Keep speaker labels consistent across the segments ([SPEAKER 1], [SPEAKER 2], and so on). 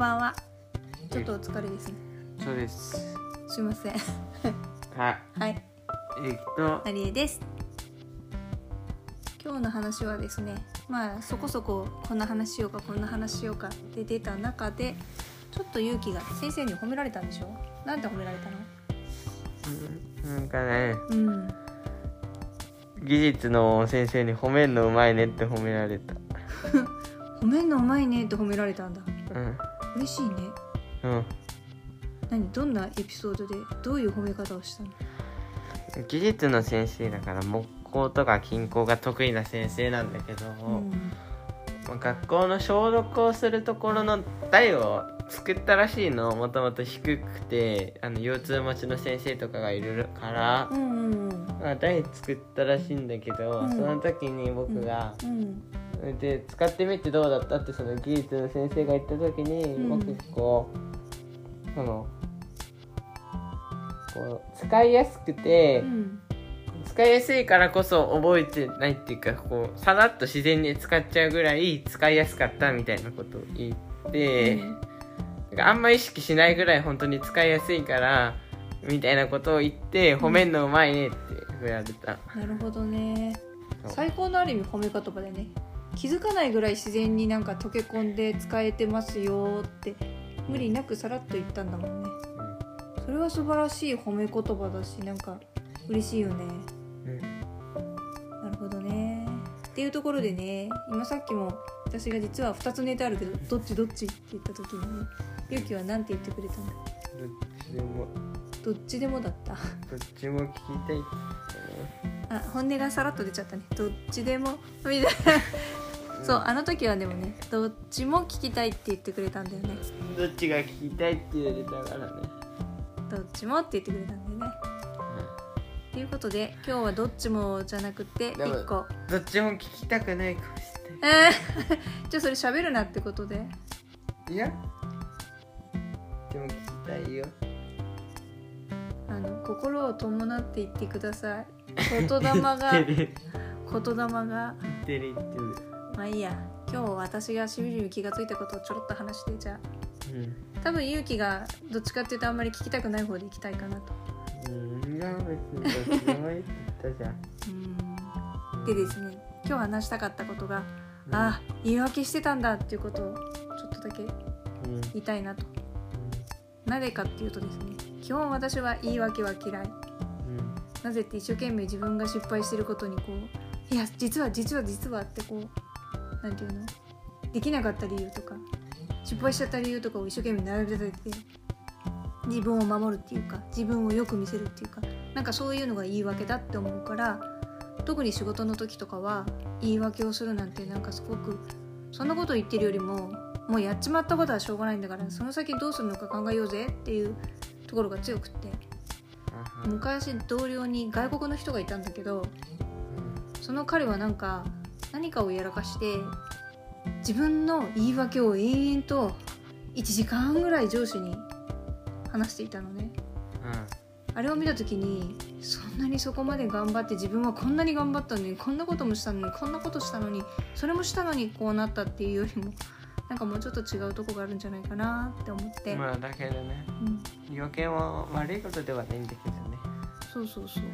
[SPEAKER 1] ばんは。ちょっとお疲れですね。
[SPEAKER 2] そうです。
[SPEAKER 1] すいません。
[SPEAKER 2] はい。
[SPEAKER 1] はい、
[SPEAKER 2] えっと、
[SPEAKER 1] なりえです。今日の話はですね、まあそこそここんな話しようかこんな話しようかって出た中で、ちょっと勇気が先生に褒められたんでしょ？なんて褒められたの？
[SPEAKER 2] うんなんかね、
[SPEAKER 1] うん。
[SPEAKER 2] 技術の先生に褒めんのうまいねって褒められた。
[SPEAKER 1] 褒めんのうまいねって褒められたんだ。
[SPEAKER 2] うん。
[SPEAKER 1] 嬉しいね。
[SPEAKER 2] うん。
[SPEAKER 1] 何？どんなエピソードで？どういう褒め方をしたの？
[SPEAKER 2] 技術の先生だから木工とか金工が得意な先生なんだけど、
[SPEAKER 1] うん。
[SPEAKER 2] まあ学校の消毒をするところの台を作ったらしいのもともと低くてあの腰痛持ちの先生とかがいるから、
[SPEAKER 1] うんうんうん。
[SPEAKER 2] まあ、台作ったらしいんだけど、
[SPEAKER 1] うん
[SPEAKER 2] その時に僕が、
[SPEAKER 1] うん。
[SPEAKER 2] で使ってみてどうだったってその技術の先生が言った時に、
[SPEAKER 1] うん。
[SPEAKER 2] 僕がこうそのこう使いやすくて、
[SPEAKER 1] うん。
[SPEAKER 2] 使いやすいからこそ覚えてないっていうかこうさらっと自然に使っちゃうぐらい使いやすかったみたいなことを言って、なんかあんま意識しないぐらい本当に使いやすいからみたいなことを言って褒めんのうまいねって言われた、
[SPEAKER 1] なるほどね。最高のある意味褒め言葉でね気づかないぐらい自然になんか溶け込んで使えてますよって無理なくさらっと言ったんだもんね。それは素晴らしい褒め言葉だしなんか嬉しいよね。
[SPEAKER 2] うん。うん
[SPEAKER 1] なるほどね。っていうところでね今さっきも私が実は2つネタあるけどどっちどっちって言った時にねゆうきは何て言ってくれたんだ
[SPEAKER 2] どっちでも。
[SPEAKER 1] どっちでもだった。
[SPEAKER 2] どっちも聞きたい
[SPEAKER 1] あ本音がさらっと出ちゃったね。どっちでもみたいなそうあの時はでもねどっちも聞きたいって言ってくれたんだよね。
[SPEAKER 2] どっちが聞きたいって言われたからね、
[SPEAKER 1] どっちもって言ってくれたんだよね。ということで今日はどっちもじゃなくて
[SPEAKER 2] でも
[SPEAKER 1] 1個。
[SPEAKER 2] どっちも聞きたくないかもしれない。
[SPEAKER 1] えー、じゃあそれ喋るなってことで。
[SPEAKER 2] いや。でも聞きたいよ。
[SPEAKER 1] あの心を伴って言ってください。言霊が
[SPEAKER 2] 言
[SPEAKER 1] 霊が。
[SPEAKER 2] 言ってる言ってる
[SPEAKER 1] まあいいや。今日私がしみじみ気がついたことをちょろっと話してじゃあ。
[SPEAKER 2] うん。
[SPEAKER 1] 多分勇気がどっちかっていうとあんまり聞きたくない方で行きたいかなと。
[SPEAKER 2] うん、いや別にどっちでもいいって言ったじゃん。
[SPEAKER 1] うん。でですね今日話したかったことが、あ言い訳してたんだっていうことをちょっとだけ
[SPEAKER 2] うん、
[SPEAKER 1] 言いたいなと。なぜかっていうとですね基本私は言い訳は嫌い。
[SPEAKER 2] うん、
[SPEAKER 1] なぜって一生懸命自分が失敗してることにこういや実は実は実はってこうなんていうの？できなかった理由とか失敗しちゃった理由とかを一生懸命並べ立てて自分を守るっていうか自分をよく見せるっていうかなんかそういうのが言い訳だって思うから特に仕事の時とかは言い訳をするなんてなんかすごくそんなこと言ってるよりももうやっちまったことはしょうがないんだからその先どうするのか考えようぜっていうところが強くって昔同僚に外国の人がいたんだけどその彼はなんか何かをやらかして自分の言い訳を延々と1時間ぐらい上司に話していたのね。あれを見た時にそんなにそこまで頑張って自分はこんなに頑張ったのにこんなこともしたのにこんなことしたのにそれもしたのにこうなったっていうよりもなんかもうちょっと違うとこがあるんじゃないかなって思って、
[SPEAKER 2] うん、まあだけどね、
[SPEAKER 1] うん、
[SPEAKER 2] 言い訳も悪いことではないんだけどね。
[SPEAKER 1] そうそうそう。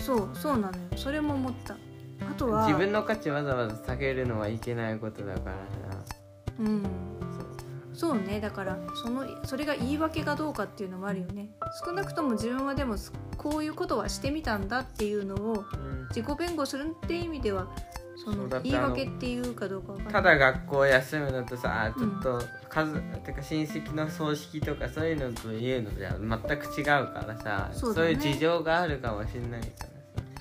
[SPEAKER 1] そうそうなのよ。それも思ったあとは
[SPEAKER 2] 自分の価値わざわざ下げるのはいけないことだからさ。
[SPEAKER 1] うん。
[SPEAKER 2] そう。
[SPEAKER 1] ね。だからそのそれが言い訳かどうかっていうのもあるよね。少なくとも自分はでもこういうことはしてみたんだっていうのを
[SPEAKER 2] うん。
[SPEAKER 1] 自己弁護するっていう意味ではその言い訳っていうかどうかわか
[SPEAKER 2] ただ学校休むのとさちょっと数、てか親戚の葬式とかそういうのというのじゃ全く違うからさ
[SPEAKER 1] そうだね。
[SPEAKER 2] いう事情があるかもしれないか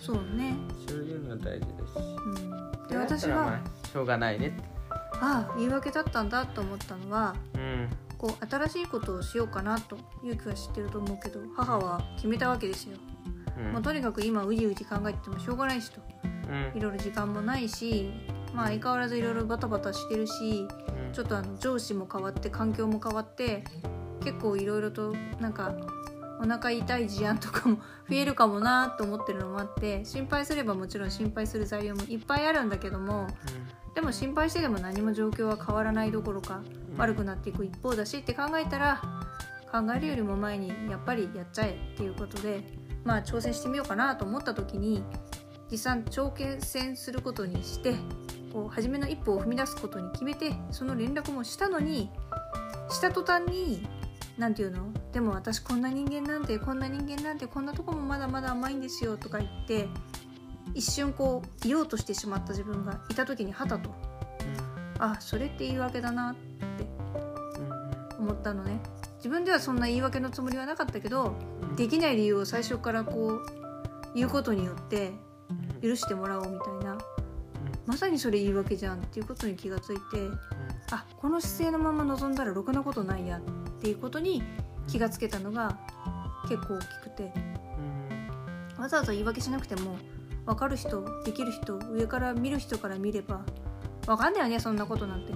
[SPEAKER 1] そうね。
[SPEAKER 2] そういうのは大事だし
[SPEAKER 1] うん。で私は
[SPEAKER 2] らまあしょうがないね。って
[SPEAKER 1] ああ言い訳だったんだと思ったのは
[SPEAKER 2] うん。
[SPEAKER 1] こう新しいことをしようかなと勇気は知ってると思うけど母は決めたわけですよ、
[SPEAKER 2] うん。
[SPEAKER 1] もうとにかく今うじうじ考えててもしょうがないしと。
[SPEAKER 2] うん。
[SPEAKER 1] いろいろ時間もないしまあ相変わらずいろいろバタバタしてるし
[SPEAKER 2] うん。
[SPEAKER 1] ちょっとあの上司も変わって環境も変わって結構いろいろとなんかお腹痛い事案とかも増えるかもなと思ってるのもあって心配すればもちろん心配する材料もいっぱいあるんだけどもでも心配してでも何も状況は変わらないどころか
[SPEAKER 2] うん。
[SPEAKER 1] 悪くなっていく一方だしって考えたら考えるよりも前にやっぱりやっちゃえっていうことでまあ挑戦してみようかなと思った時に実際挑戦することにしてこう初めの一歩を踏み出すことに決めてその連絡もしたのにした途端に何て言うの？でも私こんな人間なんてこんな人間なんてこんなとこもまだまだ甘いんですよとか言って一瞬こう言おうとしてしまった自分がいた時にはたと。あそれって言い訳だなって思ったのね。自分ではそんな言い訳のつもりはなかったけどできない理由を最初からこう言うことによって許してもらおうみたいな。まさにそれ言い訳じゃんっていうことに気がついてあこの姿勢のまま望んだらろくなことないやっていうことに気がつけたのが結構大きくて。わざわざ言い訳しなくても分かる人できる人上から見る人から見れば分かんないよねそんなことなんて。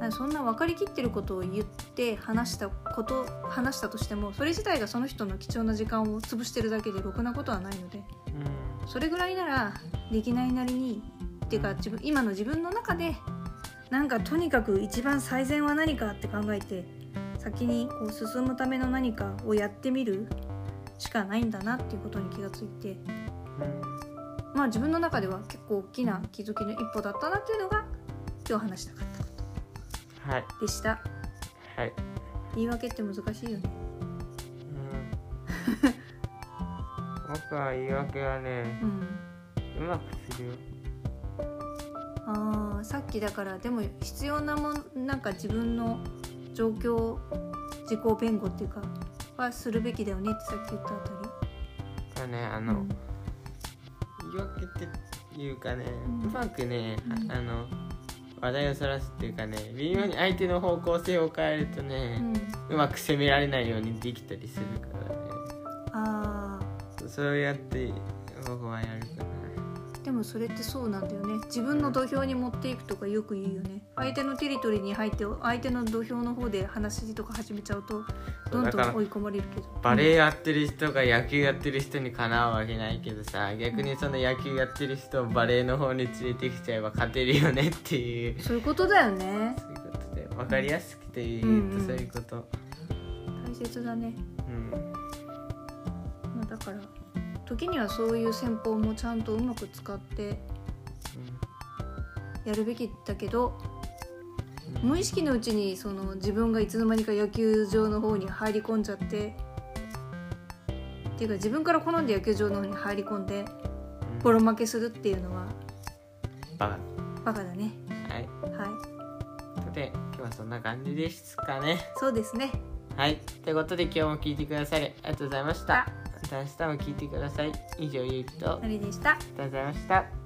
[SPEAKER 1] あそんな分かりきってることを言って話したこと話したとしてもそれ自体がその人の貴重な時間を潰してるだけでろくなことはないので。それぐらいならできないなりにっていうか自分今の自分の中でなんかとにかく一番最善は何かって考えて先にこう進むための何かをやってみるしかないんだなっていうことに気がついてまあ自分の中では結構大きな気づきの一歩だったなっていうのが今日話したかったこ
[SPEAKER 2] はい。
[SPEAKER 1] とでした。
[SPEAKER 2] はい。
[SPEAKER 1] 言い訳って難しいよね。
[SPEAKER 2] 僕は言い訳はね
[SPEAKER 1] うん。
[SPEAKER 2] うまくするよ
[SPEAKER 1] きだからでも必要なもんなんか自分の状況自己弁護っていうかはするべきだよねってさっき言ったあたり。
[SPEAKER 2] あねあの、
[SPEAKER 1] うん。
[SPEAKER 2] 言い訳っていうかね、
[SPEAKER 1] うん。
[SPEAKER 2] うまくね、
[SPEAKER 1] うん。
[SPEAKER 2] ああの話題をそらすっていうかね微妙に相手の方向性を変えるとね、
[SPEAKER 1] うん。
[SPEAKER 2] うまく攻められないようにできたりするからね。
[SPEAKER 1] あ
[SPEAKER 2] そそうやって僕はやるかな
[SPEAKER 1] ーでもそれってそうなんだよね。自分の土俵に持っていくとかよく言うよね。相手のテリトリーに入って相手の土俵の方で話とか始めちゃうとどんどん追い込まれるけど。
[SPEAKER 2] バレーやってる人が野球やってる人にかなうわけないけどさ逆にその野球やってる人をバレーの方に連れてきちゃえば勝てるよねっていう。
[SPEAKER 1] そういうことだよね。
[SPEAKER 2] そういうことで分かりやすくて言うと
[SPEAKER 1] うんうん。
[SPEAKER 2] そういうこと。
[SPEAKER 1] 大切だね、
[SPEAKER 2] うん。
[SPEAKER 1] まあ、だから時にはそういう戦法もちゃんとうまく使ってやるべきだけど
[SPEAKER 2] うん。
[SPEAKER 1] 無意識のうちにその自分がいつの間にか野球場の方に入り込んじゃってっていうか自分から好んで野球場の方に入り込んで
[SPEAKER 2] うん。
[SPEAKER 1] ボロ負けするっていうのは
[SPEAKER 2] バ
[SPEAKER 1] バカだね。
[SPEAKER 2] カはい。
[SPEAKER 1] はい。
[SPEAKER 2] で今日はそんな感じですかね。
[SPEAKER 1] そうですね。
[SPEAKER 2] はい。ということで今日も聞いてくださりありがとうございましたまた明日も聞いてください以上ゆうきとあり
[SPEAKER 1] でした
[SPEAKER 2] がとうございました